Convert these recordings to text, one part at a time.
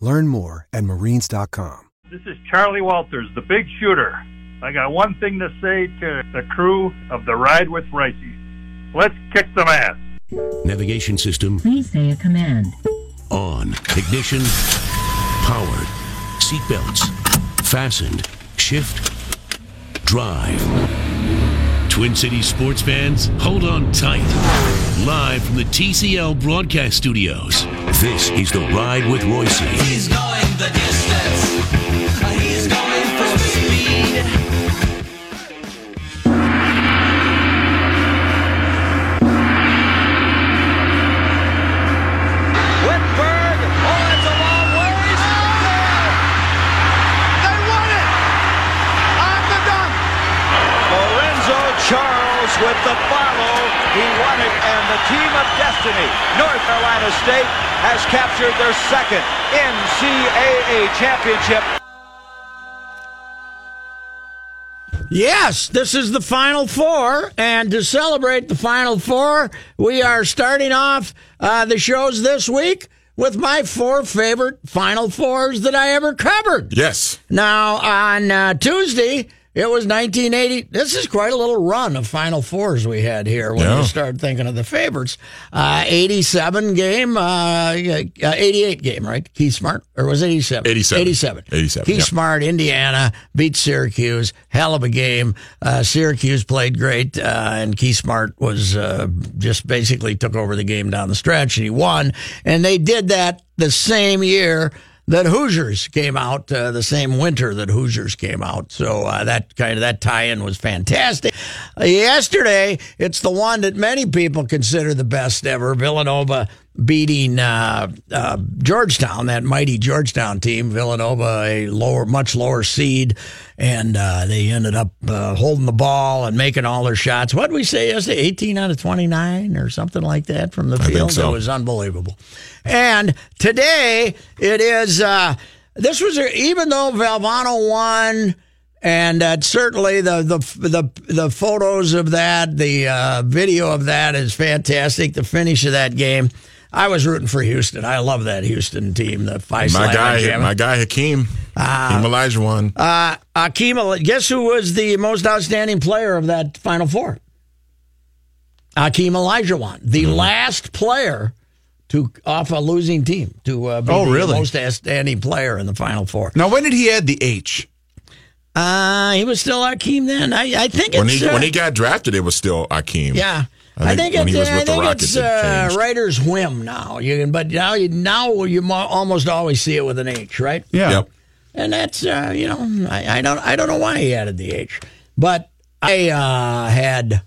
Learn more at marines.com. This is Charlie Walters, the big shooter. I got one thing to say to the crew of the Ride with Reusse. Let's kick some ass. Navigation system Please say a command. on. Ignition powered. Seatbelts fastened. Shift drive. Twin Cities sports fans, hold on tight. Live from the TCL broadcast studios, this is the Ride with Reusse. He's going the distance. He's going for speed. Whittenburg. Oh, it's long ways. Oh! They won it on the dunk. Lorenzo Charles with the follow. He won it, and the team of destiny, North Carolina State, has captured their second NCAA championship. Yes, this is the Final Four, and to celebrate the Final Four, we are starting off uh, the shows this week with my four favorite Final Fours that I ever covered. Yes. Now, on uh, Tuesday, it was 1980. This is quite a little run of Final Fours we had here when Yeah. you start thinking of the favorites. Uh, 87 game, uh, uh, 88 game, right? Keith Smart, or was it 87? 87. 87. 87, Keith yep. Smart, Indiana, beat Syracuse. Hell of a game. Uh, Syracuse played great, uh, and Keith Smart was uh, just basically took over the game down the stretch, and he won. And they did that the same year that Hoosiers came out, uh, the same winter that Hoosiers came out. So uh, that kind of that tie-in was fantastic. Uh, yesterday, it's the one that many people consider the best ever. Villanova beating uh, uh, Georgetown, that mighty Georgetown team. Villanova, a lower, much lower seed, and uh, they ended up uh, holding the ball and making all their shots. What did we say yesterday? 18 out of 29 or something like that from the field. so. It was unbelievable. And today it is. Uh, this was a, even though Valvano won. And uh, certainly the, the the the photos of that, the uh, video of that is fantastic. The finish of that game, I was rooting for Houston. I love that Houston team. The five My guy, my guy Hakeem. Hakeem Olajuwon. Uh, Akeem, guess who was the most outstanding player of that Final Four? Akeem Olajuwon, the Mm-hmm. last player to off a losing team to uh, be Oh, the really? most outstanding player in the Final Four. Now, when did he add the H? Uh, he was still Akeem then. I, I think when it's he uh, when he got drafted, it was still Akeem. yeah. I I think think, it's, he I think Rockets, it's it uh, changed. writer's whim now. You can, but now you now you mo- almost always see it with an H, right? Yeah. Yep. and that's uh, you know I, I don't I don't know why he added the H, but I uh, had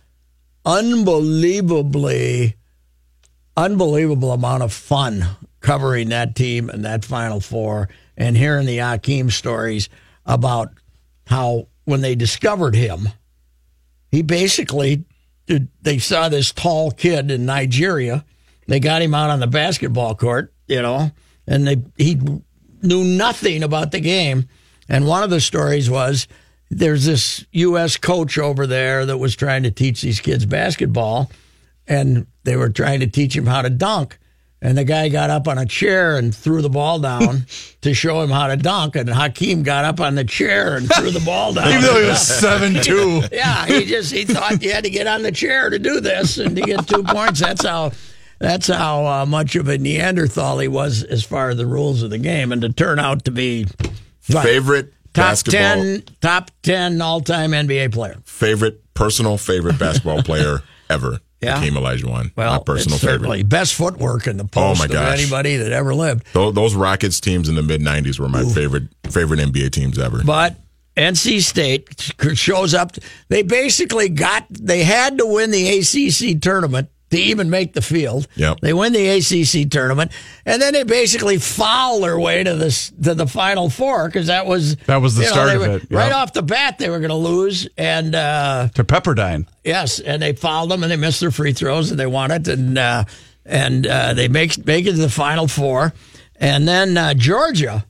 unbelievably unbelievable amount of fun covering that team and that Final Four and hearing the Akeem stories about how when they discovered him, he basically they saw this tall kid in Nigeria. They got him out on the basketball court, you know, and they he knew nothing about the game. And one of the stories was there's this U.S. coach over there that was trying to teach these kids basketball, and they were trying to teach him how to dunk. And the guy got up on a chair and threw the ball down to show him how to dunk. And Hakeem got up on the chair and threw the ball down. Even though he was seven two. Yeah, he just he thought you had to get on the chair to do this and to get two points. That's how that's how uh, much of a Neanderthal he was as far as the rules of the game, and to turn out to be Right. Favorite top basketball, ten, top ten all time NBA player. favorite personal favorite basketball player ever. Yeah. Olajuwon Well, my personal certainly favorite. best footwork in the post Oh, my of anybody that ever lived. Those, those Rockets teams in the mid '90s were my favorite favorite NBA teams ever. But NC State shows up. They basically got. They had to win the ACC tournament to even make the field. Yep. They win the ACC tournament, and then they basically foul their way to this to the Final Four because that was That was the you know, start of were- it, Right off the bat, they were going to lose, and uh, To Pepperdine. Yes, and they fouled them, and they missed their free throws, and they won it, and uh, and uh, they make make it to the final four, and then uh, Georgia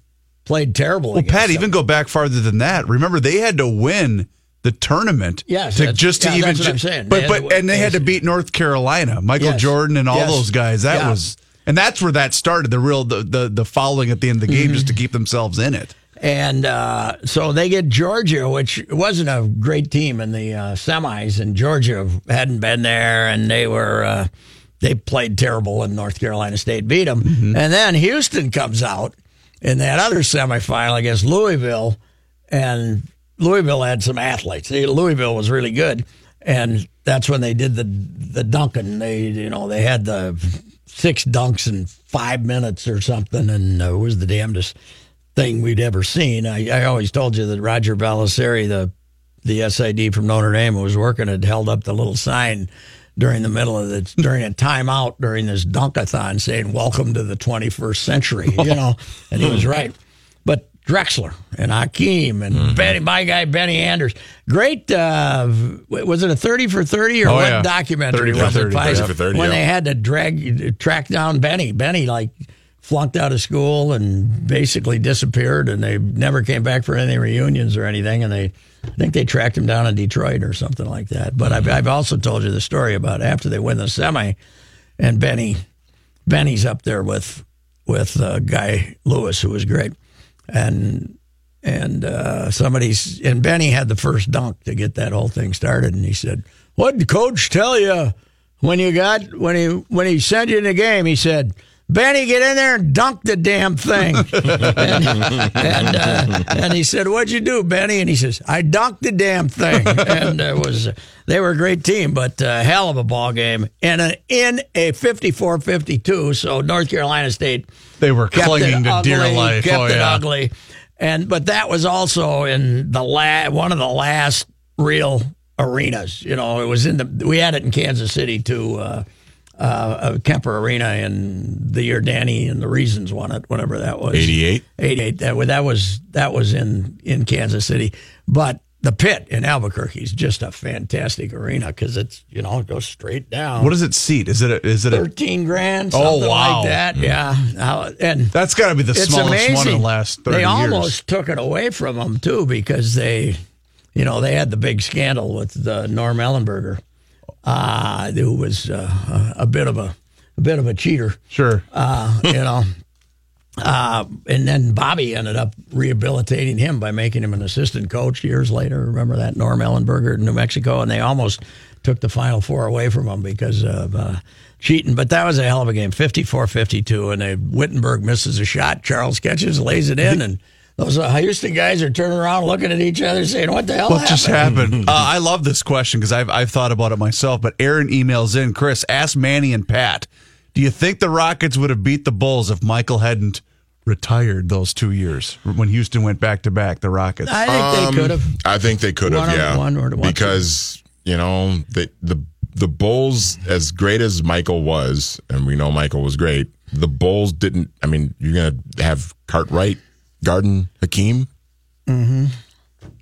played terrible. Well, Pat, them. even go back farther than that. Remember, they had to win the tournament. Yes, to just to yeah, even. that's what ju- I'm saying. They But but to and they had to beat North Carolina, Michael Yes. Jordan, and all Yes. those guys. That Yeah. was. And that's where that started. The real the the, the fouling at the end of the game just to keep themselves in it. and uh, so they get Georgia, which wasn't a great team in the uh, semis, and Georgia hadn't been there, and they were uh, they played terrible, and North Carolina State beat them, and then Houston comes out in that other semifinal against Louisville, and Louisville had some athletes. Louisville was really good, and that's when they did the the dunking. They you know they had the six dunks in five minutes or something, and uh, it was the damnedest thing we'd ever seen. I, I always told you that Roger Valdiserri, the the SID from Notre Dame, who was working, had held up the little sign during the middle of the during a timeout during this dunkathon saying "Welcome to the 21st century," you know, and he was right. Drexler and Hakeem and Benny, my guy Benny Anders, great. Uh, was it a 30 for 30 or Oh, what yeah. documentary 30 for was it? 30, Five- 30 for 30, when yeah. they had to drag track down Benny. Benny like flunked out of school and basically disappeared, and they never came back for any reunions or anything. And they, I think they tracked him down in Detroit or something like that. But I've, I've also told you the story about after they win the semi, and Benny, Benny's up there with with uh, Guy Lewis, who was great, and and uh, somebody's and Benny had the first dunk to get that whole thing started, and he said, "What did Coach tell you when you got when he when he sent you in the game?" He said. Benny, get in there and dunk the damn thing. and and, uh, and he said, "What'd you do, Benny?" And he says, "I dunked the damn thing." And it was they were a great team, but uh, hell of a ball game And a in a 54-52. So North Carolina State They were clinging to dear ugly, life. Kept oh it yeah. ugly, and but that was also in the la- one of the last real arenas. You know, it was in the we had it in Kansas City too. Uh, uh, Kemper Arena in the year Danny and the Reasons won it, whatever that was. 88. 88. That, that was that was in in Kansas City, but the pit in Albuquerque is just a fantastic arena because it's you know it goes straight down. What does it seat? Is it a, is it a, Thirteen grand, Oh, wow. like that. Yeah, Uh, and That's got to be the smallest amazing. one in the last 30 they years. almost took it away from them too because they, you know, they had the big scandal with the Norm Ellenberger, uh, who was uh, a bit of a, a bit of a cheater Sure. uh, you know. Uh, and then Bobby ended up rehabilitating him by making him an assistant coach years later. Remember that Norm Ellenberger in New Mexico, and they almost took the Final Four away from him because of uh, cheating. But that was a hell of a game, 54-52, and they, Whittenburg misses a shot. Charles catches, lays it in, and those uh, Houston guys are turning around, looking at each other, saying, "What the hell What just happened?" happened? uh, I love this question because I've I've thought about it myself. But Aaron emails in, Chris, ask Manny and Pat. Do you think the Rockets would have beat the Bulls if Michael hadn't retired those two years when Houston went back to back? The Rockets. I think Um, they could have. I think they could have, yeah. one or one, two. because you know the the the Bulls, as great as Michael was, and we know Michael was great. The Bulls didn't. I mean, you're gonna have Cartwright guarding Hakeem. Mm-hmm.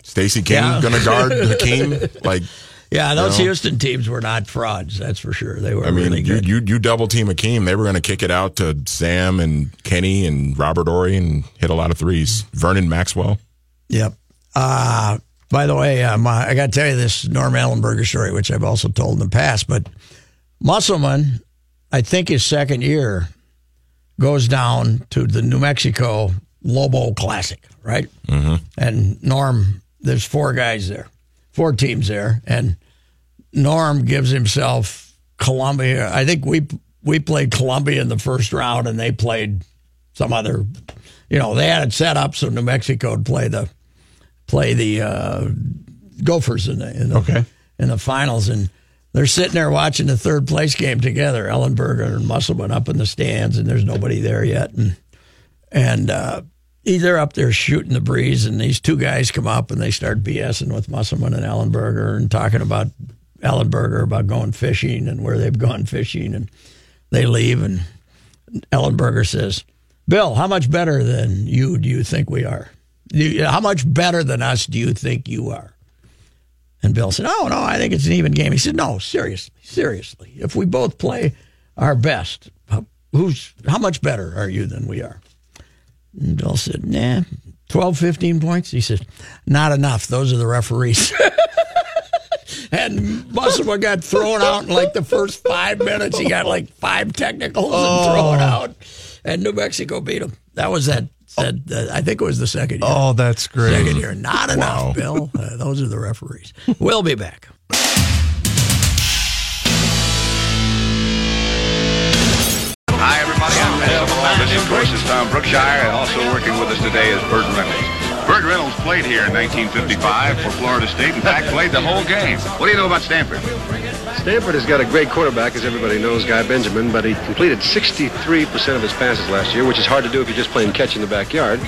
Stacy King Yeah. gonna guard Hakeem. Like, Yeah, those No. Houston teams were not frauds. That's for sure. They were I mean, really you, good. you you double team Hakeem. They were gonna kick it out to Sam and Kenny and Robert Horry and hit a lot of threes. Vernon Maxwell. Yep. Uh, by the way, um, I got to tell you this Norm Ellenberger story, which I've also told in the past. But Musselman, I think his second year, goes down to the New Mexico Lobo Classic, right? Mm-hmm. And Norm, there's four guys there, four teams there, and Norm gives himself Columbia. I think we we played Columbia in the first round, and they played some other, you know, they had it set up so New Mexico would play the play the uh, Gophers in the, in the Okay. in the finals, and they're sitting there watching the third place game together. Ellenberger and Musselman up in the stands, and there's nobody there yet, and and uh, they're up there shooting the breeze, and these two guys come up and they start BSing with Musselman and Ellenberger and talking about Ellenberger about going fishing and where they've gone fishing, and they leave, and Ellenberger says, "Bill, how much better than you do you think we are? How much better than us do you think you are?" And Bill said, "Oh no, I think it's an even game." He said, "No, seriously, seriously. If we both play our best, who's how much better are you than we are?" And Bill said, "Nah, 12, 15 points." He said, "Not enough. Those are the referees." and Musselman got thrown out in like the first five minutes. He got like five technicals and thrown out, and New Mexico beat him. That was that. that uh, I think it was the second year. Oh, that's great. Second year, not enough, Bill. Uh, those are the referees. We'll be back. This, of course, is Tom Brookshier, and also working with us today is Burt Reynolds. Burt Reynolds played here in 1955 for Florida State. In fact, played the whole game. What do you know about Stanford? Stanford has got a great quarterback, as everybody knows, Guy Benjamin, but he completed 63% of his passes last year, which is hard to do if you're just playing catch in the backyard.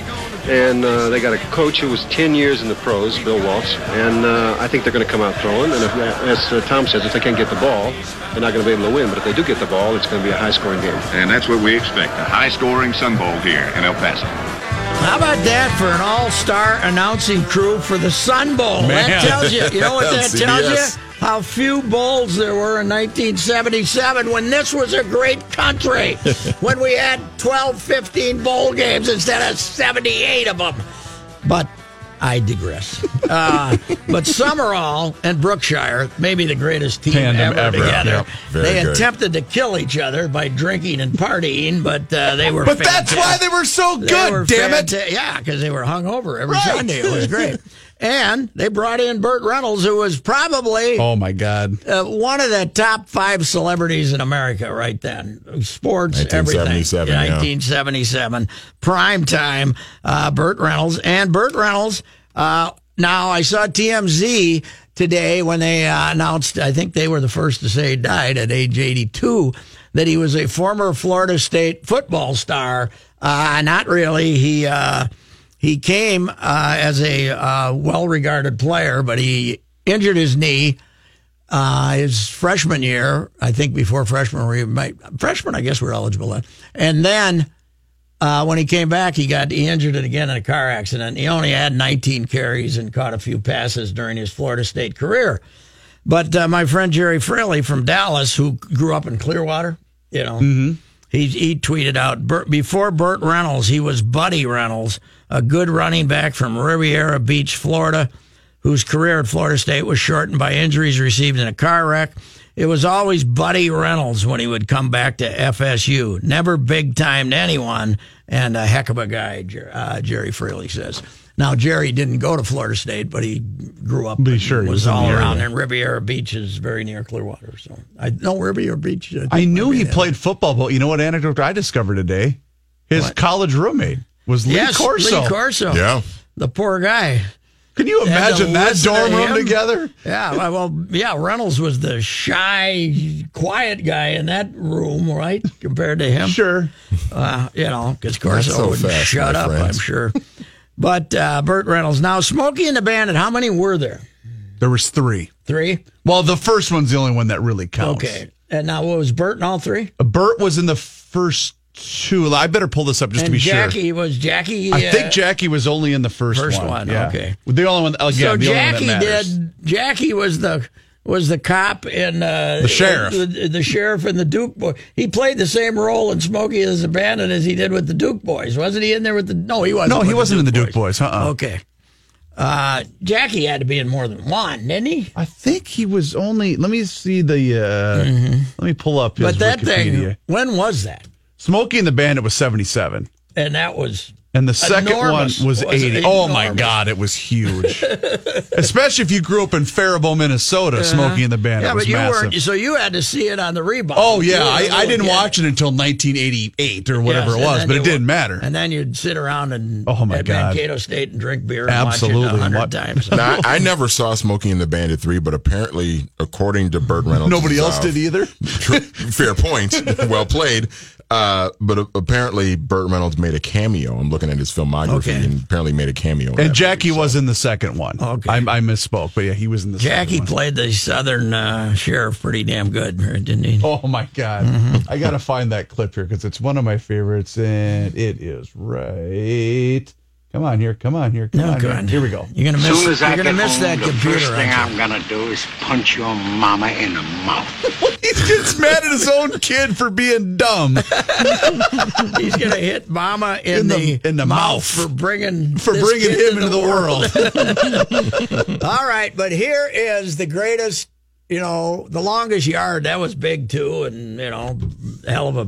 And uh, they got a coach who was 10 years in the pros, Bill Walsh, and uh, I think they're going to come out throwing. And if, as uh, Tom says, if they can't get the ball, they're not going to be able to win. But if they do get the ball, it's going to be a high-scoring game. And that's what we expect, a high-scoring Sun Bowl here in El Paso. How about that for an all-star announcing crew for the Sun Bowl? Man. That tells you. You know what that tells CBS. you? How few bowls there were in 1977 when this was a great country. when we had 12, 15 bowl games instead of 78 of them. But I digress. Uh, but Summerall and Brookshier, maybe the greatest team Tandem ever, ever. together. Yep. They good. attempted to kill each other by drinking and partying, but uh, they were. But that's why they were so good, were damn it. Yeah, because they were hungover every Right. Sunday. It was great. and they brought in Burt Reynolds, who was probably Oh, my God. uh, one of the top five celebrities in America right then. Sports, everything. 1977, yeah. 1977. Prime time, uh, Burt Reynolds. And Burt Reynolds, uh, now I saw TMZ today when they uh, announced, I think they were the first to say he died at age 82, that he was a former Florida State football star. Uh, not really. He, uh, he came uh, as a uh, well-regarded player, but he injured his knee uh, his freshman year. I think before freshman, we might freshman. I guess we're eligible then. And then uh, when he came back, he got he injured it again in a car accident. He only had 19 carries and caught a few passes during his Florida State career. But uh, my friend Gerry Fraley from Dallas, who grew up in Clearwater, you know, he he tweeted out before Burt Reynolds, he was Buddy Reynolds, a good running back from Riviera Beach, Florida, whose career at Florida State was shortened by injuries received in a car wreck. It was always Buddy Reynolds when he would come back to FSU. Never big timed anyone, and a heck of a guy, uh, Gerry Fraley says. Now Jerry didn't go to Florida State, but he grew up. Be and sure he was all around. area. And Riviera Beach is very near Clearwater, so I know Riviera Beach. think, I knew he played football, but you know what anecdote I discovered today? His What? college roommate was Lee Yes, Corso. Lee Corso. Yeah. the poor guy. Can you imagine that listen to dorm room him. together? Yeah, well, well, yeah. Reynolds was the shy, quiet guy in that room, right? Compared to him, Sure. uh, you know, because Not Corso so wouldn't fast, shut up. friends. I'm sure. But uh, Burt Reynolds. Now, Smokey and the Bandit. How many were there? There was three. Three. Well, the first one's the only one that really counts. Okay. And now, what was Burt in all three? Bert was in the first I better pull this up just and to be sure. Jackie sure. was Jackie. I uh, think Jackie was only in the first, first one. one, Yeah. okay. The only one. Again, so the Jackie only one that did. Jackie was the was the cop in uh, The sheriff. the, the sheriff and the Duke boy. He played the same role in Smokey as a Bandit as he did with the Duke boys. Wasn't he in there with the? No, he wasn't. No, he wasn't in the Duke Boys. Boys. Uh-uh. Okay. Uh, Jackie had to be in more than one, didn't he? I think he was only. Let me see the. Uh, Let me pull up. His Mm-hmm. But that Wikipedia. thing, when was that? Smokey and the Bandit was seventy-seven. And that was And the second Enormous. one was, Was it 80. Oh my? God, it was huge. Especially if you grew up in Faribault, Minnesota, Smokey and the Bandit yeah, was but you massive. weren't. So you had to see it on the rebound. Oh yeah, I, were a I, I little didn't kid. watch it until 1988 or whatever Yes, it was, but it didn't would- matter. And then you'd sit around and Oh, my at God. Mankato State and drink beer and Absolutely. watch it hundred What- times. Now, I, I never saw Smokey and the Bandit 3, but apparently, according to Burt Reynolds, Nobody else uh, did either. fair point. well played. Uh, but uh, apparently, Burt Reynolds made a cameo. I'm looking at his filmography Okay. and apparently made a cameo. in And Jackie movie, so. was in the second one. Okay. I, I misspoke, but yeah, he was in the Jackie second one. played the southern uh, sheriff pretty damn good, didn't he? Oh my god! Mm-hmm. I gotta find that clip here because it's one of my favorites, and it is right. Come on here, come on here, come No, on here. good. Here we go. You're gonna miss. Soon as I you're gonna get miss home, that the computer. first thing I'm gonna do is punch your mama in the mouth. He gets mad at his own kid for being dumb. He's gonna hit Mama in, In the- the in the mouth mouth. for bringing For this bringing kid him into the world. All right, but here is the greatest. You know, the longest yard that was big too, and you know, hell of a,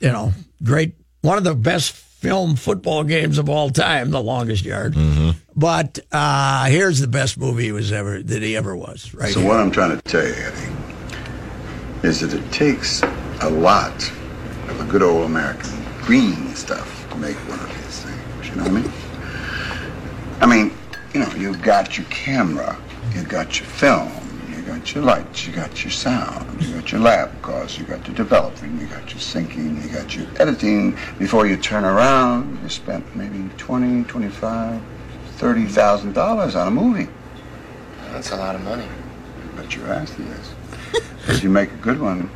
you know, great one of the best film football games of all time. The longest yard. But uh here's the best movie he was ever that he ever was. Right. So here. what I'm trying to tell you, Eddie, is that it takes a lot of the good old American green stuff to make one of these things. You know what I mean? I mean, you know, you've got your camera, you've got your film, you got your lights, you got your sound, you got your lab costs, you got your developing, you got your syncing, you got your editing. Before you turn around, you spent maybe twenty, twenty-five, thirty thousand dollars on a movie. That's a lot of money. But your ass is. If you make a good one,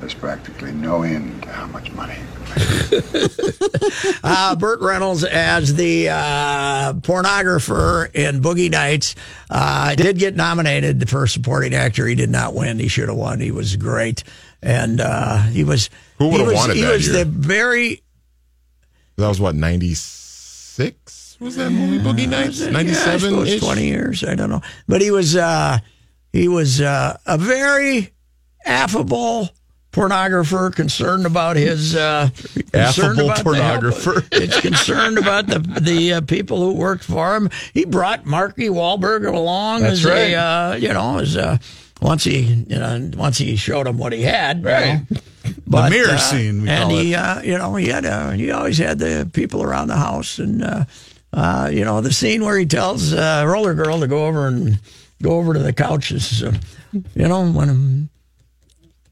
there's practically no end to how much money. uh, Burt Reynolds as the uh, pornographer in Boogie Nights uh, did get nominated for supporting actor. He did not win. He should have won. He was great, and uh, he was. Who would he have was- won it He was year? the very That was what, 96? Was that movie Boogie Nights? 97 suppose twenty years. I don't know, but he was uh, he was uh, a very affable pornographer, concerned about his uh, concerned Affable about the pornographer. It's concerned about the the uh, people who worked for him. He brought Marky Wahlberg along That's as right. a uh, you know as a, once he you know once he showed him what he had. you Right. know. But, mirror uh, scene, we and call he, it. uh, you know, he had, uh, he always had the people around the house, and uh, uh, you know, the scene where he tells uh, Roller Girl to go over and go over to the couch is, uh, you know, when.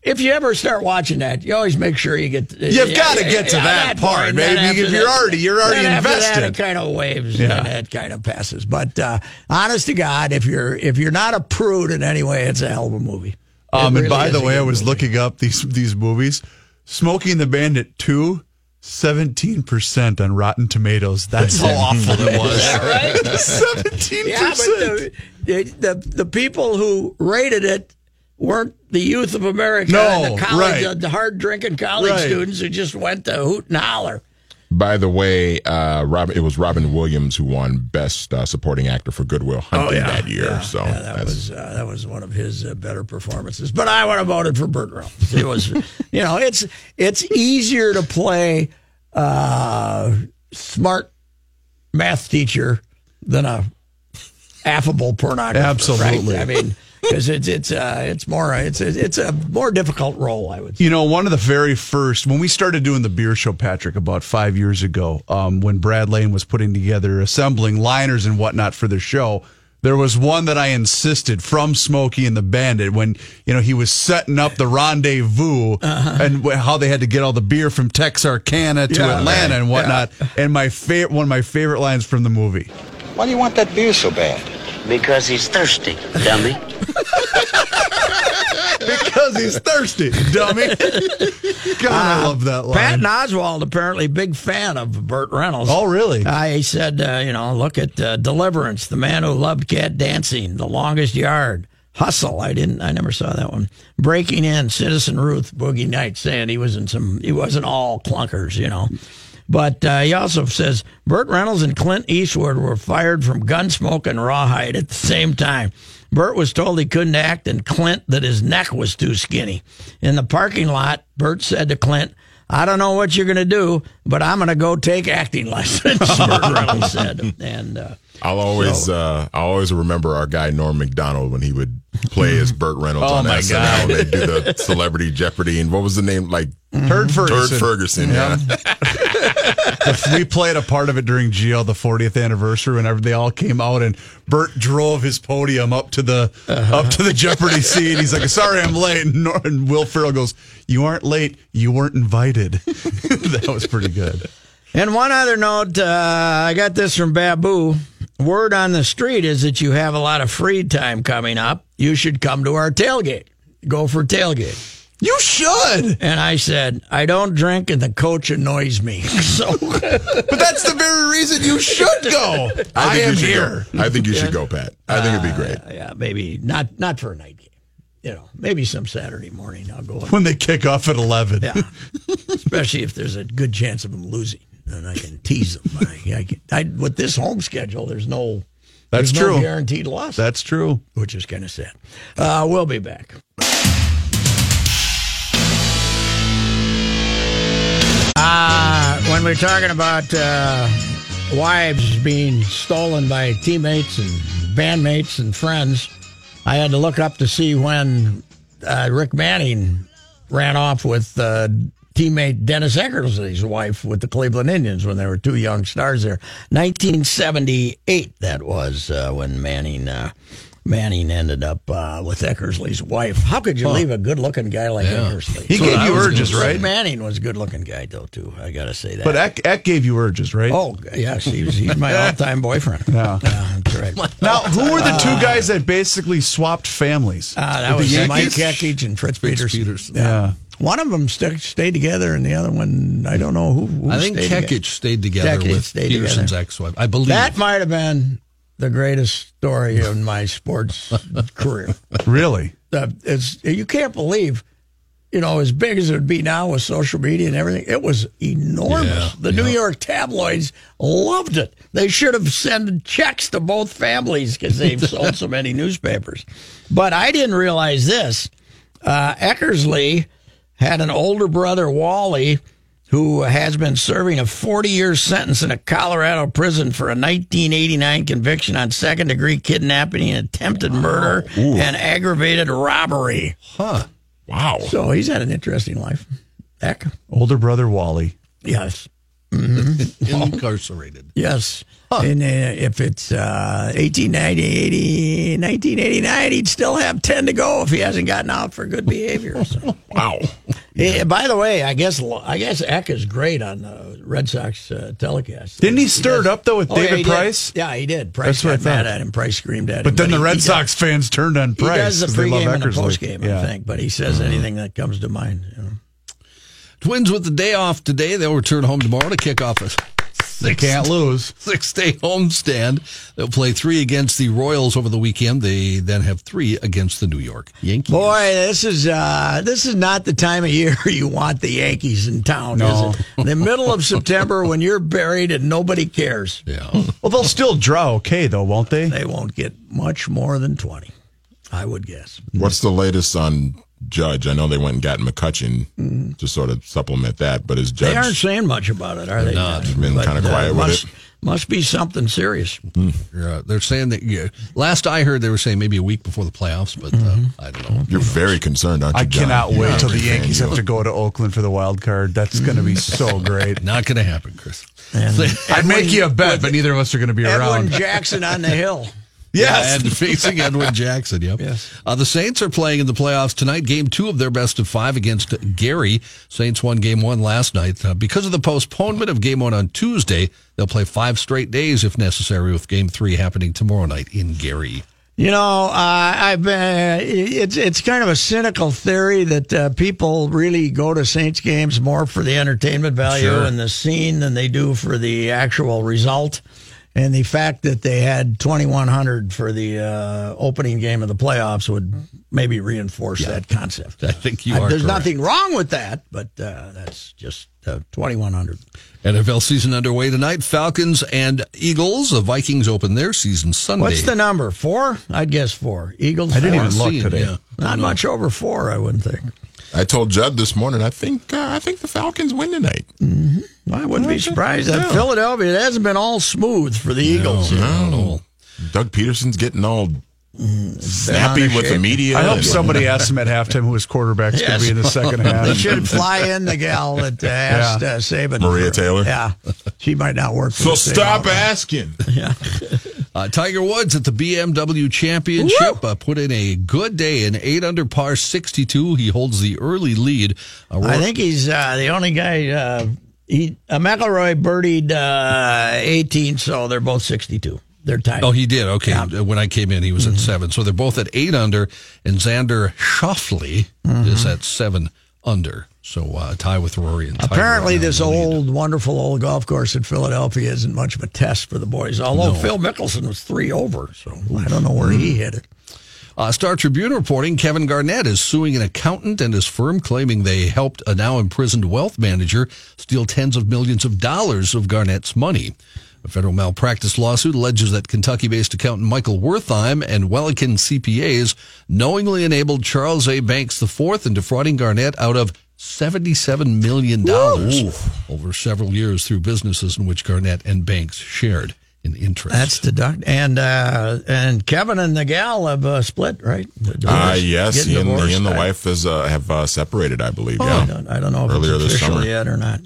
If you ever start watching that, you always make sure you get. You've gotta get to that part, point. after because you're already- you're already after that, invested. it kind of waves Yeah. and it kind of passes. But uh, honest to God, if you're if you're not a prude in any way, it's a hell of a movie. Um, and by the way, I was movie. looking up these these movies. Smoking the Bandit 2, 17% on Rotten Tomatoes. That's how awful it was. Right? 17%. Yeah, but the, the the people who rated it weren't the youth of America, No, the college, right. the hard drinking college Right. students who just went to hoot and holler. By the way, uh, Robin, it was Robin Williams who won Best uh, Supporting Actor for Good Will Hunting that year. Oh, Yeah, so yeah, that was uh, that was one of his uh, better performances. But I would have voted for Burt Reynolds. It was, you know, it's it's easier to play uh, smart math teacher than a affable pornographer. right? Absolutely. I mean, because it's it's uh, it's more it's it's a more difficult role. I would. say. You know, one of the very first when we started doing the beer show, Patrick, about five years ago, um, when Brad Lane was putting together, assembling liners and whatnot for the show. There was one that I insisted from Smokey and the Bandit when you know he was setting up the rendezvous and how they had to get all the beer from Texarkana to Yeah, Atlanta right. and whatnot. And my favorite, one of my favorite lines from the movie. Why do you want that beer so bad? Because he's thirsty, dummy. because he's thirsty, dummy. God, I love that line. Patton Oswalt, apparently big fan of Burt Reynolds. Oh, really? Uh, he said, uh, you know, look at uh, Deliverance, The Man Who Loved Cat Dancing, The Longest Yard, Hustle. I didn't, I never saw that one. Breaking In, Citizen Ruth, Boogie Nights, saying he was in some, he wasn't all clunkers, you know. But uh, he also says Burt Reynolds and Clint Eastwood were fired from Gunsmoke and Rawhide at the same time. Burt was told he couldn't act, and Clint that his neck was too skinny. In the parking lot, Burt said to Clint, I don't know what you're going to do, but I'm going to go take acting lessons. Burt Reynolds said, and uh, I'll always uh, I'll always remember our guy Norm Macdonald when he would play as Burt Reynolds Oh, on my SNL. God. They do the Celebrity Jeopardy and what was the name like Turd Ferguson. Turd Ferguson. Yeah. The- we played a part of it during GL the 40th anniversary whenever they all came out and Bert drove his podium up to the up to the Jeopardy seat. He's like, "Sorry, I'm late." And, Nor- and Will Ferrell goes, "You aren't late. You weren't invited." that was pretty good. And one other note, uh, I got this from Babu. Word on the street is that you have a lot of free time coming up. You should come to our tailgate. Go for tailgate. You should. And I said, I don't drink, and the coach annoys me. So, But that's the very reason you should go. I, think am you should here. Go. I think you should go, Pat. I think it'd be great. Uh, yeah, maybe not not for a night game. You know, maybe some Saturday morning I'll go. When they kick off at 11. Yeah, especially if there's a good chance of them losing, and I can tease them. I, I, can- I, with this home schedule, there's no That's there's true. no guaranteed loss. That's true. which is kind of sad. Uh, we'll be back. Uh, when we're talking about uh, wives being stolen by teammates and bandmates and friends, I had to look up to see when uh, Rick Manning ran off with uh, teammate Dennis Eckersley's wife with the Cleveland Indians when they were two young stars there. 1978, that was uh, when Manning. Uh, Manning ended up uh, with Eckersley's wife. How could you Huh. leave a good-looking guy like Yeah. Eckersley? He So gave you urges, say- right? Manning was a good-looking guy though too. I got to say that. But Eck, Eck gave you urges, right? oh yes, he was, he's my all-time boyfriend. Yeah. that's right. Now, who were the two guys that basically swapped families? Uh, that With was the Mike Yankees? Kekich and Fritz, Fritz Peterson. Peterson. Yeah. One of them st- stayed together, and the other one, I don't know who. who I think stayed together. Stayed together Kekich with stayed Peterson's together. ex-wife. I believe That might have been the greatest story in my sports career. Really? The, it's, you can't believe, you know, as big as it would be now with social media and everything, it was enormous. Yeah, the New York tabloids loved it. They should have sent checks to both families because they've sold so many newspapers. But I didn't realize this. Uh, Eckersley had an older brother, Wally, who has been serving a 40 year sentence in a Colorado prison for a 1989 conviction on second degree kidnapping and attempted murder and aggravated robbery. Huh. Wow. So he's had an interesting life. Eck? Older brother Wally. Yes. Incarcerated. Yes. And uh, if it's uh, 1890, 80, 1989, he'd still have 10 to go if he hasn't gotten out for good behavior. So. Wow. Eh, by the way, I guess I guess Eck is great on the Red Sox uh, telecast. Didn't he stir it up, though, with Oh, yeah, David did. Price? Yeah, he did. Price That's what I got mad thought. at him. Price screamed at him. But then the he- Red he Sox fans turned on Price. he does the 'cause they love pregame and the postgame, Yeah. I think. But he says anything that comes to mind. You know. Twins with the day off today. They'll return home tomorrow to kick off a They can't lose. six day homestand. They'll play three against the Royals over the weekend. They then have three against the New York Yankees. Boy, this is uh, this is not the time of year you want the Yankees in town, No. is it? The middle of September when you're buried and nobody cares. Yeah. Well, they'll still draw okay, though, won't they? They won't get much more than twenty, I would guess. What's the latest on Judge? I know they went and got McCutcheon to sort of supplement that, but is Judge Mm-hmm. They aren't saying much about it, are they? not. Johnny? Been But, kinda quiet with must, it. Must be something serious. Yeah, they're saying that. Yeah, last I heard, they were saying maybe a week before the playoffs, but Mm-hmm. uh, I don't know. You're very concerned, aren't you? I John? cannot You're wait a till the Yankees have to go to Oakland for the wild card. That's going to be so great. Not going to happen, Chris. I'd make you a bet, but neither of us are going to be Edwin around. Jackson on the hill. Yes. and facing Edwin Jackson. Yep. Yes. Uh, the Saints are playing in the playoffs tonight. Game two of their best of five against Gary. Saints won game one last night. Uh, because of the postponement of game one on Tuesday, they'll play five straight days if necessary, with game three happening tomorrow night in Gary. You know, uh, I've been. It's it's kind of a cynical theory that uh, people really go to Saints games more for the entertainment value Sure. and the scene than they do for the actual result. And the fact that they had 2,100 for the uh, opening game of the playoffs would maybe reinforce that concept. I think you Uh, are. There's correct. nothing wrong with that, but uh, that's just uh, 2,100. NFL season underway tonight. Falcons and Eagles. The Vikings open their season Sunday. What's the number? Four? I'd guess four. Eagles. I didn't four. even look today. yeah. Not much over four, I wouldn't think. I told Judd this morning. I think uh, I think the Falcons win tonight. I wouldn't be surprised. That Yeah. Philadelphia, it hasn't been all smooth for the Eagles. No. Doug Pederson's getting all snappy with the media. I hope somebody asked him at halftime who his quarterback's going to be in the second half. They should fly in the gal that uh, asked uh, Saban. Maria for- Taylor? Yeah. She might not work for So stop outfit. asking. Yeah. Uh, Tiger Woods at the BMW Championship uh, put in a good day in eight under par 62. He holds the early lead. Uh, I think he's uh, the only guy. Uh, he uh, McIlroy birdied uh, 18, so they're both 62. They're tied. Oh, he did. Okay. Uh, When I came in, he was at seven. So they're both at eight under, and Xander Schauffele is at seven under. So uh, tie with Rory and Tiger Apparently, right this lead. old, wonderful old golf course in Philadelphia isn't much of a test for the boys. Although No. Phil Mickelson was three over, so I don't know where he hit it. Uh, Star Tribune reporting Kevin Garnett is suing an accountant and his firm, claiming they helped a now imprisoned wealth manager steal tens of millions of dollars of Garnett's money. A federal malpractice lawsuit alleges that Kentucky based accountant Michael Wertheim and Wellican CPAs knowingly enabled Charles A. Banks IV in defrauding Garnett out of $77 million over several years through businesses in which Garnett and Banks shared in interest. That's deduct. And uh, and Kevin and the gal have uh, split, right? Ah, divorce- yes. He and, he and the wife is, uh, have uh, separated, I believe. I yeah. don't, I don't know if Earlier it's this summer. yet or not.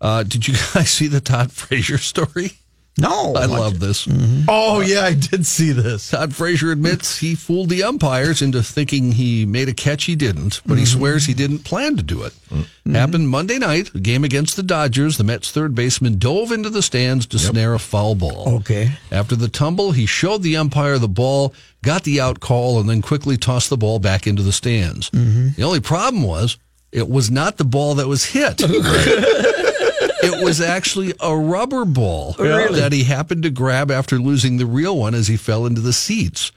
Uh, did you guys see the Todd Frazier story? No, I love this. Mm-hmm. Oh, yeah, I did see this. Todd Frazier admits he fooled the umpires into thinking he made a catch he didn't, but he mm-hmm. swears he didn't plan to do it. Mm-hmm. Happened Monday night, a game against the Dodgers. The Mets third baseman dove into the stands to snare a foul ball. Okay. After the tumble, he showed the umpire the ball, got the out call, and then quickly tossed the ball back into the stands. The only problem was it was not the ball that was hit. it was actually a rubber ball oh, Really? that he happened to grab after losing the real one as he fell into the seats.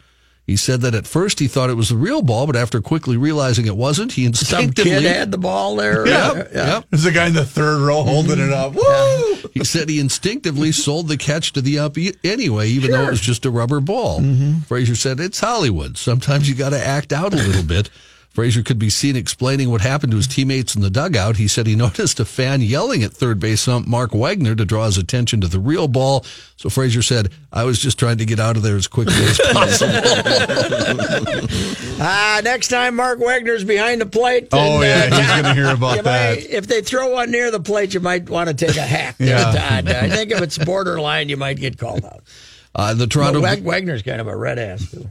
He said that at first he thought it was the real ball, but after quickly realizing it wasn't, he Some instinctively kid had the ball there. Yep, Yeah. yep. There's a guy in the third row holding it up. Woo! He said he instinctively sold the catch to the ump e- anyway, even though it was just a rubber ball. Mm-hmm. Frazier said, It's Hollywood. Sometimes you got to act out a little bit. Frazier could be seen explaining what happened to his teammates in the dugout. He said he noticed a fan yelling at third base ump Mark Wagner to draw his attention to the real ball. So Frazier said, I was just trying to get out of there as quickly as possible. Ah, next time Mark Wagner's behind the plate. Oh, yeah, he's gonna hear about that. might- if they throw one near the plate, you might want to take a hack. Yeah. I think if it's borderline, you might get called out. uh, the Toronto. Wag- Wagner's kind of a red ass, too.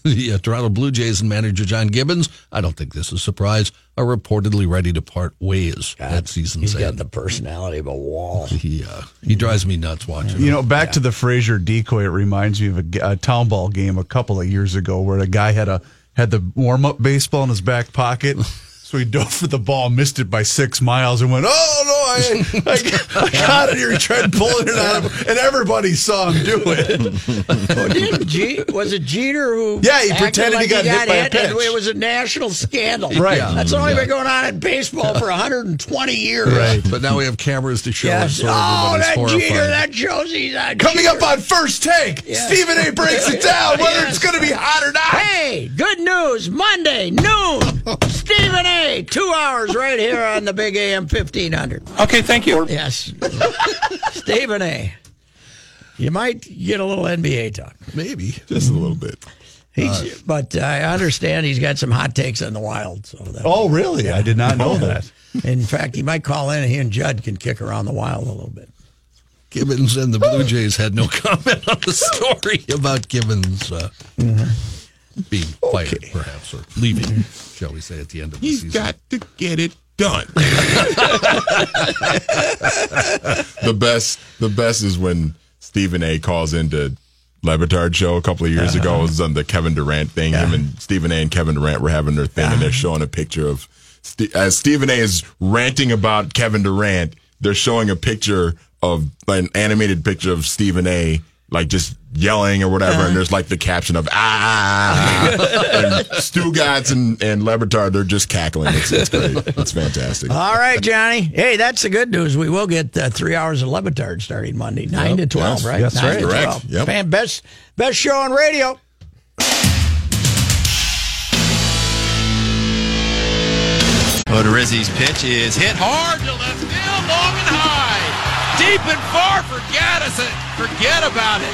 yeah, Toronto Blue Jays and manager John Gibbons, I don't think this is a surprise, are reportedly ready to part ways at season's He's got the personality of a wall. He uh, he drives me nuts watching. You him. know, back to the Frazier decoy. It reminds me of a town ball game a couple of years ago where a guy had a had the warm up baseball in his back pocket. So he dove for the ball, missed it by six miles, and went, "Oh no, I, I, I got it here!" He tried pulling it out of, and everybody saw him do it. Oh, didn't G- was it Jeter who? Yeah, he acted pretended he like got hit by a and pitch. It was a national scandal. Right. That's only Yeah. been going on in baseball for 120 years. Right. But now we have cameras to show it, Yes. so oh, everybody's that horrified. Jeter, that shows he's on. Coming Jeter. up on first take, Yeah. Stephen A. breaks it down whether Yes. it's going to be hot or not. Hey, good news. Monday, noon. Stephen A. Two hours right here on the big AM 1500. Okay, thank you. Yes. Stephen A. You might get a little NBA talk. Maybe. Just a little bit. He's, but I understand he's got some hot takes on the wild. So that, Oh, really? I did not know that. in fact, he might call in and he and Judd can kick around the wild a little bit. Gibbons and the Blue Jays had no comment on the story about Gibbons uh, being fired, perhaps, or leaving, shall we say, at the end of the He's season. got to get it done. the best, the best is when Stephen A. calls into Le Batard show a couple of years ago. It was on the Kevin Durant thing. Him and Stephen A. and Kevin Durant were having their thing, and they're showing a picture of Ste- as Stephen A. is ranting about Kevin Durant. They're showing a picture of an animated picture of Stephen A. Like just yelling or whatever, and there's like the caption of ah, and Stugatz and and Le Batard, they're just cackling. It's, it's great. It's fantastic. All right, Johnny. Hey, that's the good news. We will get uh, three hours of Le Batard starting Monday, nine to twelve, yes. right? Yes, nine right. to Correct. 12. Yep. Fan best best show on radio. Odorizzi's pitch is hit hard to left field, long and high. Deep and far for Gattis. Forget about it.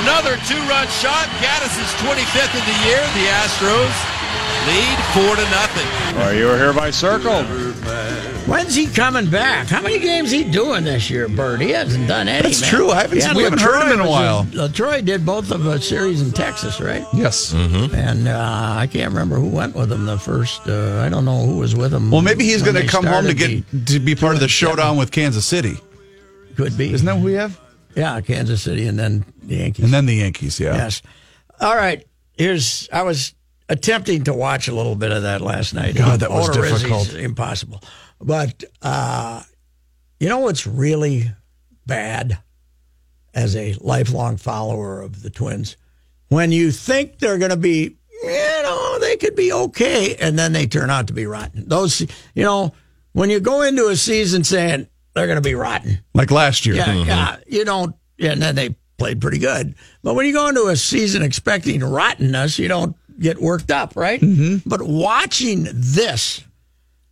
Another two-run shot. Gattis' 25th of the year. The Astros lead four to nothing. Well, you were hereby circled. When's he coming back? How many games he doing this year, Bert? He hasn't done any. That's man. true. I haven't- Yeah, we haven't heard him in a while. his- Latroy did both of a series in Texas, right? Yes. And uh, I can't remember who went with him the first. Uh, I don't know who was with him. Well, maybe he's going to come home to started get to be part of the showdown with Kansas City. could be. Isn't that who we have? Yeah, Kansas City, and then the Yankees. And then the Yankees, yeah. Yes. All right. Here's I was attempting to watch a little bit of that last night. God, that was Odorizzi's difficult. Impossible. But uh, you know what's really bad as a lifelong follower of the Twins? When you think they're going to be, you know, they could be okay, and then they turn out to be rotten. Those, you know, when you go into a season saying they're going to be rotten, Like last year. yeah, Mhm. yeah. You don't, and then they played pretty good. But when you go into a season expecting rottenness, you don't get worked up, right? Mm-hmm. But watching this,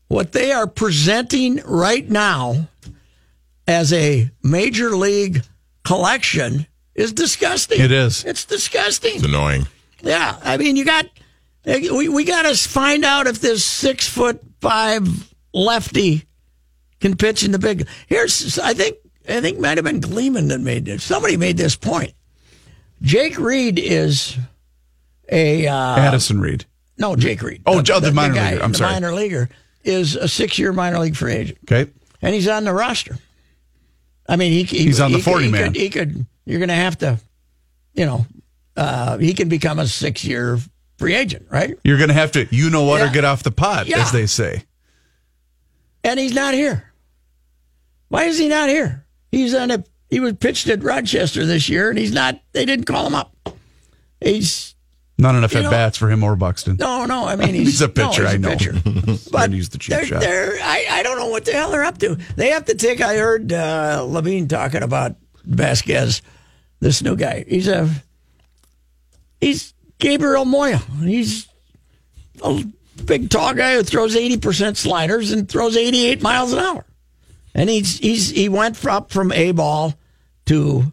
what they are presenting right now as a major league collection is disgusting. It is. It's disgusting. It's annoying. Yeah, I mean, you got we we got to find out if this six foot five lefty can pitch in the big. Here's I think I think might have been Gleeman that made this. Somebody made this point. Jake Reed is a uh, Addison Reed. no Jake Reed. Oh, the- the minor guy, leaguer. I'm the sorry. minor leaguer is a six year minor league free agent, Okay. and he's on the roster. I mean, he, he He's on the he- 40 he man. Could, he could. You're going to have to, you know, uh, he can become a six year free agent, right? You're going to have to, you know what, or get off the pot, Yeah. as they say. and he's not here. Why is he not here? He's on a he was pitched at Rochester this year, and he's not. They didn't call him up. He's Not enough You at know- bats for him or Buxton. no, no. I mean, he's, He's a pitcher, no, he's I a know. pitcher. But use the cheap they're, shot. they're, I, I don't know what the hell they're up to. They have to take. I heard uh, Levine talking about Vasquez, this new guy. He's a he's Gabriel Moya. He's a big tall guy who throws eighty percent sliders and throws eighty eight miles an hour. And he's he's he went up from A ball to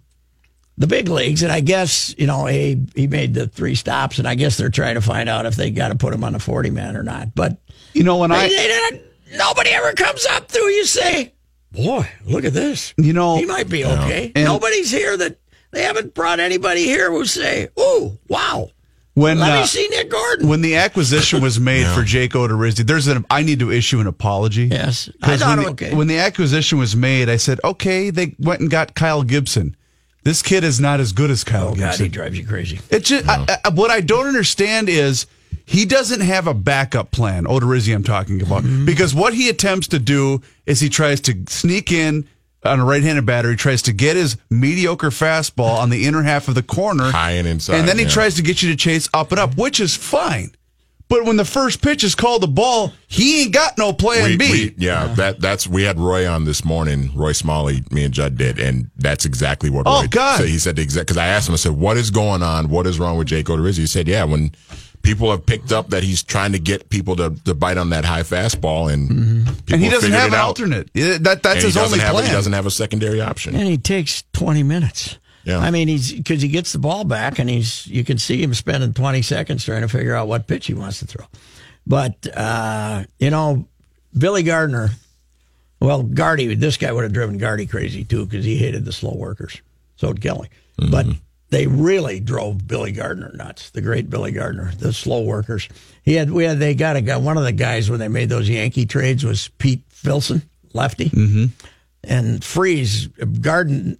the big leagues, and I guess you know he he made the three stops, and I guess they're trying to find out if they got to put him on a forty man or not. But You know, when they- I, they don't- nobody ever comes up to you say, "Boy, look at this." you know, He might be okay. And- Nobody's here that they haven't brought anybody here who say, "Oh, wow, when, let uh, me see Nick Gordon." when the acquisition was made for Jake Odorizzi, there's an, I need to issue an apology. yes, I 'Cause thought when, the, okay. when the acquisition was made, I said, okay, they went and got Kyle Gibson. This kid is not as good as Kyle oh God, Gibson. he drives you crazy. It just I, I, what I don't understand is he doesn't have a backup plan. Odorizzi, I'm talking about, Mm-hmm. because what he attempts to do is he tries to sneak in on a right-handed batter. He tries to get his mediocre fastball on the inner half of the corner, High and inside, and then he yeah. tries to get you to chase up and up, which is fine. But when the first pitch is called the ball, he ain't got no plan We- B. we- yeah, that that's we had Roy on this morning. Roy Smalley, me and Judd did, and that's exactly what. Oh, Roy God. said. He said the exact because I asked him. I said, "What is going on? What is wrong with Jake Odorizzi?" He said, "Yeah, when people have picked up that he's trying to get people to, to bite on that high fastball, and Mm-hmm. and he doesn't have an out. alternate. That that's And his only have, plan. He doesn't have a secondary option. and he takes 20 minutes. Yeah. I mean, he's because he gets the ball back, and he's you can see him spending 20 seconds trying to figure out what pitch he wants to throw. But uh, you know, Billy Gardner. Well, Gardy, this guy would have driven Gardy crazy too because he hated the slow workers. So did Kelly. But they really drove Billy Gardner nuts. The great Billy Gardner, the slow workers. He had we had they got a guy. One of the guys when they made those Yankee trades was Pete Filson, lefty, mm-hmm. and Freeze Garden.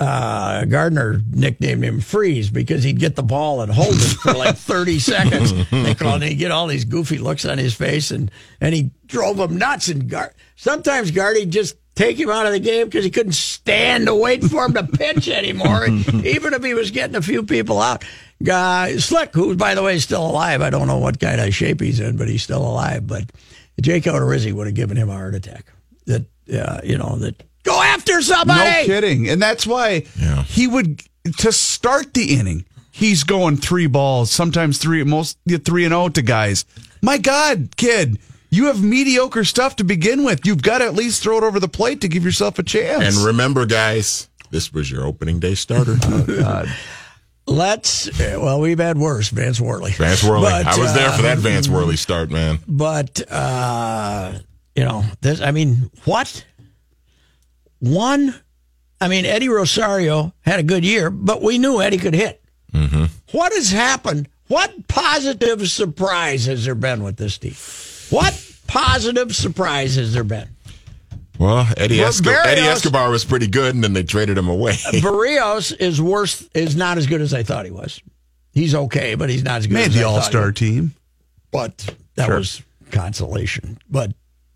Uh, Gardner nicknamed him Freeze because he'd get the ball and hold it for like 30 seconds. They called and he'd get all these goofy looks on his face and, and he drove him nuts. And Gar- sometimes Gardy'd just take him out of the game because he couldn't stand to wait for him to pitch anymore, even if he was getting a few people out. Guy Slick, who by the way is still alive. I don't know what kind of shape he's in, but he's still alive. But Jake Odorizzi would have given him a heart attack. That uh, you know that go after somebody. No kidding. And that's why he would, to start the inning, he's going three balls, sometimes three, most yeah, three and zero to guys. My God, kid, you have mediocre stuff to begin with. You've got to at least throw it over the plate to give yourself a chance. And remember, guys, this was your opening day starter. oh, God. Let's. Well, we've had worse, Vance Worley. Vance Worley. But, I was there for that uh, Vance Worley start, man. But uh, you know, this. I mean, what? One. I mean, Eddie Rosario had a good year, but we knew Eddie could hit. Mm-hmm. What has happened? What positive surprise has there been with this team? What positive surprise has there been? Well, Eddie, Well, Esco- Eddie Escobar was pretty good, and then they traded him away. Berrios is worse. Is not as good as I thought he was. He's okay, but he's not as good. Made as the I thought he All Star team. but that Sure. was consolation. But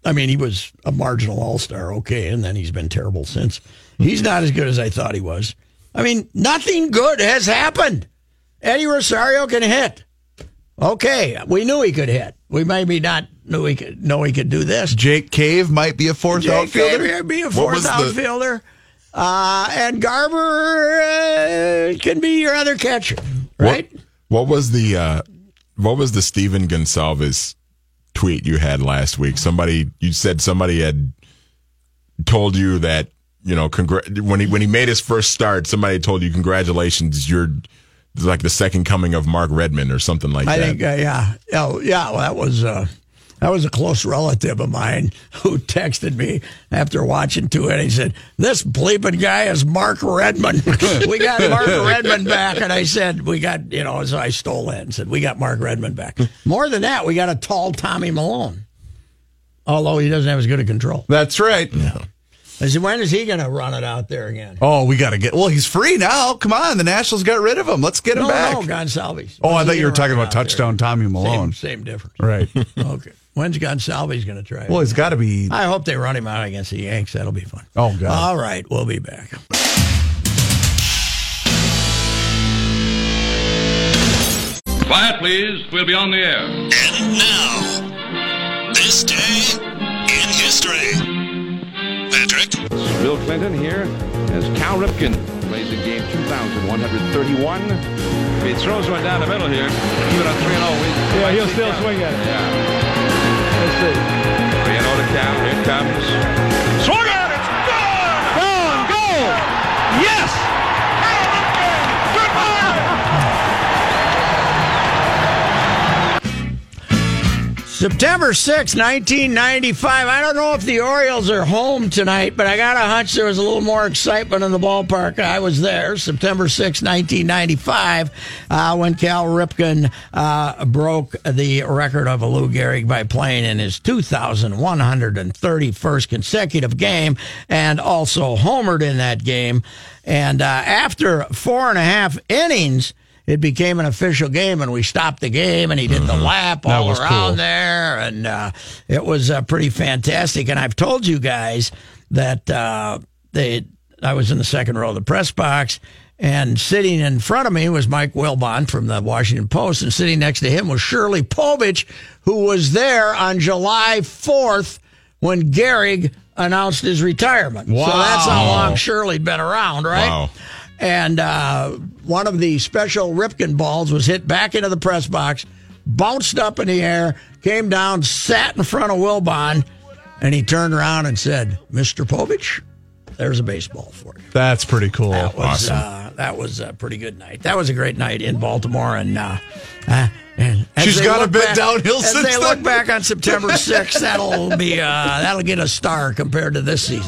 I mean, he was a marginal all star, okay, and then he's been terrible since. He's not as good as I thought he was. I mean, nothing good has happened. Eddie Rosario can hit. Okay, we knew he could hit. We maybe not knew he could know he could do this. Jake Cave might be a fourth Jake outfielder. Gabriel be a fourth was the- outfielder. Uh, and Garver uh, can be your other catcher, right? What, what was the uh, what was the Stephen Gonsalves tweet you had last week? Somebody you said somebody had told you that you know congr- when he when he made his first start, somebody told you congratulations, you're like the second coming of Mark Redman or something like I that. think, uh, yeah, oh, yeah. Well, that was uh, that was a close relative of mine who texted me after watching two innings. Said this bleeping guy is Mark Redman. we got Mark Redman back, and I said we got you know. So I stole that and said we got Mark Redman back. More than that, we got a tall Tommy Milone. Although he doesn't have as good a control. That's right. I said, when is he going to run it out there again? Oh, we got to get. Well, he's free now. Come on, the Nationals got rid of him. Let's get him back. no, Gonsalves. Oh, I thought you were talking about it out touchdown Tommy? Malone. Same, same difference. Right. okay. When's Gonsalves going to try? it? Well, he's got to be. I hope they run him out against the Yanks. That'll be fun. Oh God. All right, we'll be back. Quiet, please. We'll be on the air. And now, this day in history. Patrick? Bill Clinton here as Cal Ripken plays in game 2,131. If he throws one down the middle here, even on 3 0, Yeah, he'll still swing at it. Yeah. Let's see. 3 0 to Cal. Here it comes. September 6, 1995. I don't know if the Orioles are home tonight, but I got a hunch there was a little more excitement in the ballpark. I was there September 6, 1995, uh, when Cal Ripken uh, broke the record of Lou Gehrig by playing in his 2,131st consecutive game and also homered in that game. And uh, after four and a half innings, it became an official game, and we stopped the game, and he did the lap all around cool. there, and uh, it was uh, pretty fantastic. And I've told you guys that uh, they, I was in the second row of the press box, and sitting in front of me was Mike Wilbon from the Washington Post, and sitting next to him was Shirley Povich, who was there on July 4th when Gehrig announced his retirement. Wow. So that's how long Shirley'd been around, right? Wow. and uh, one of the special Ripken balls was hit back into the press box, bounced up in the air, came down, sat in front of Wilbon, and he turned around and said, "Mr. Povich, there's a baseball for you." That's pretty cool. That was awesome. uh, that was a pretty good night. That was a great night in Baltimore, and uh, uh, and She's got a bit back- downhill As since they look back on September 6th, that'll be uh, that'll get a star compared to this season.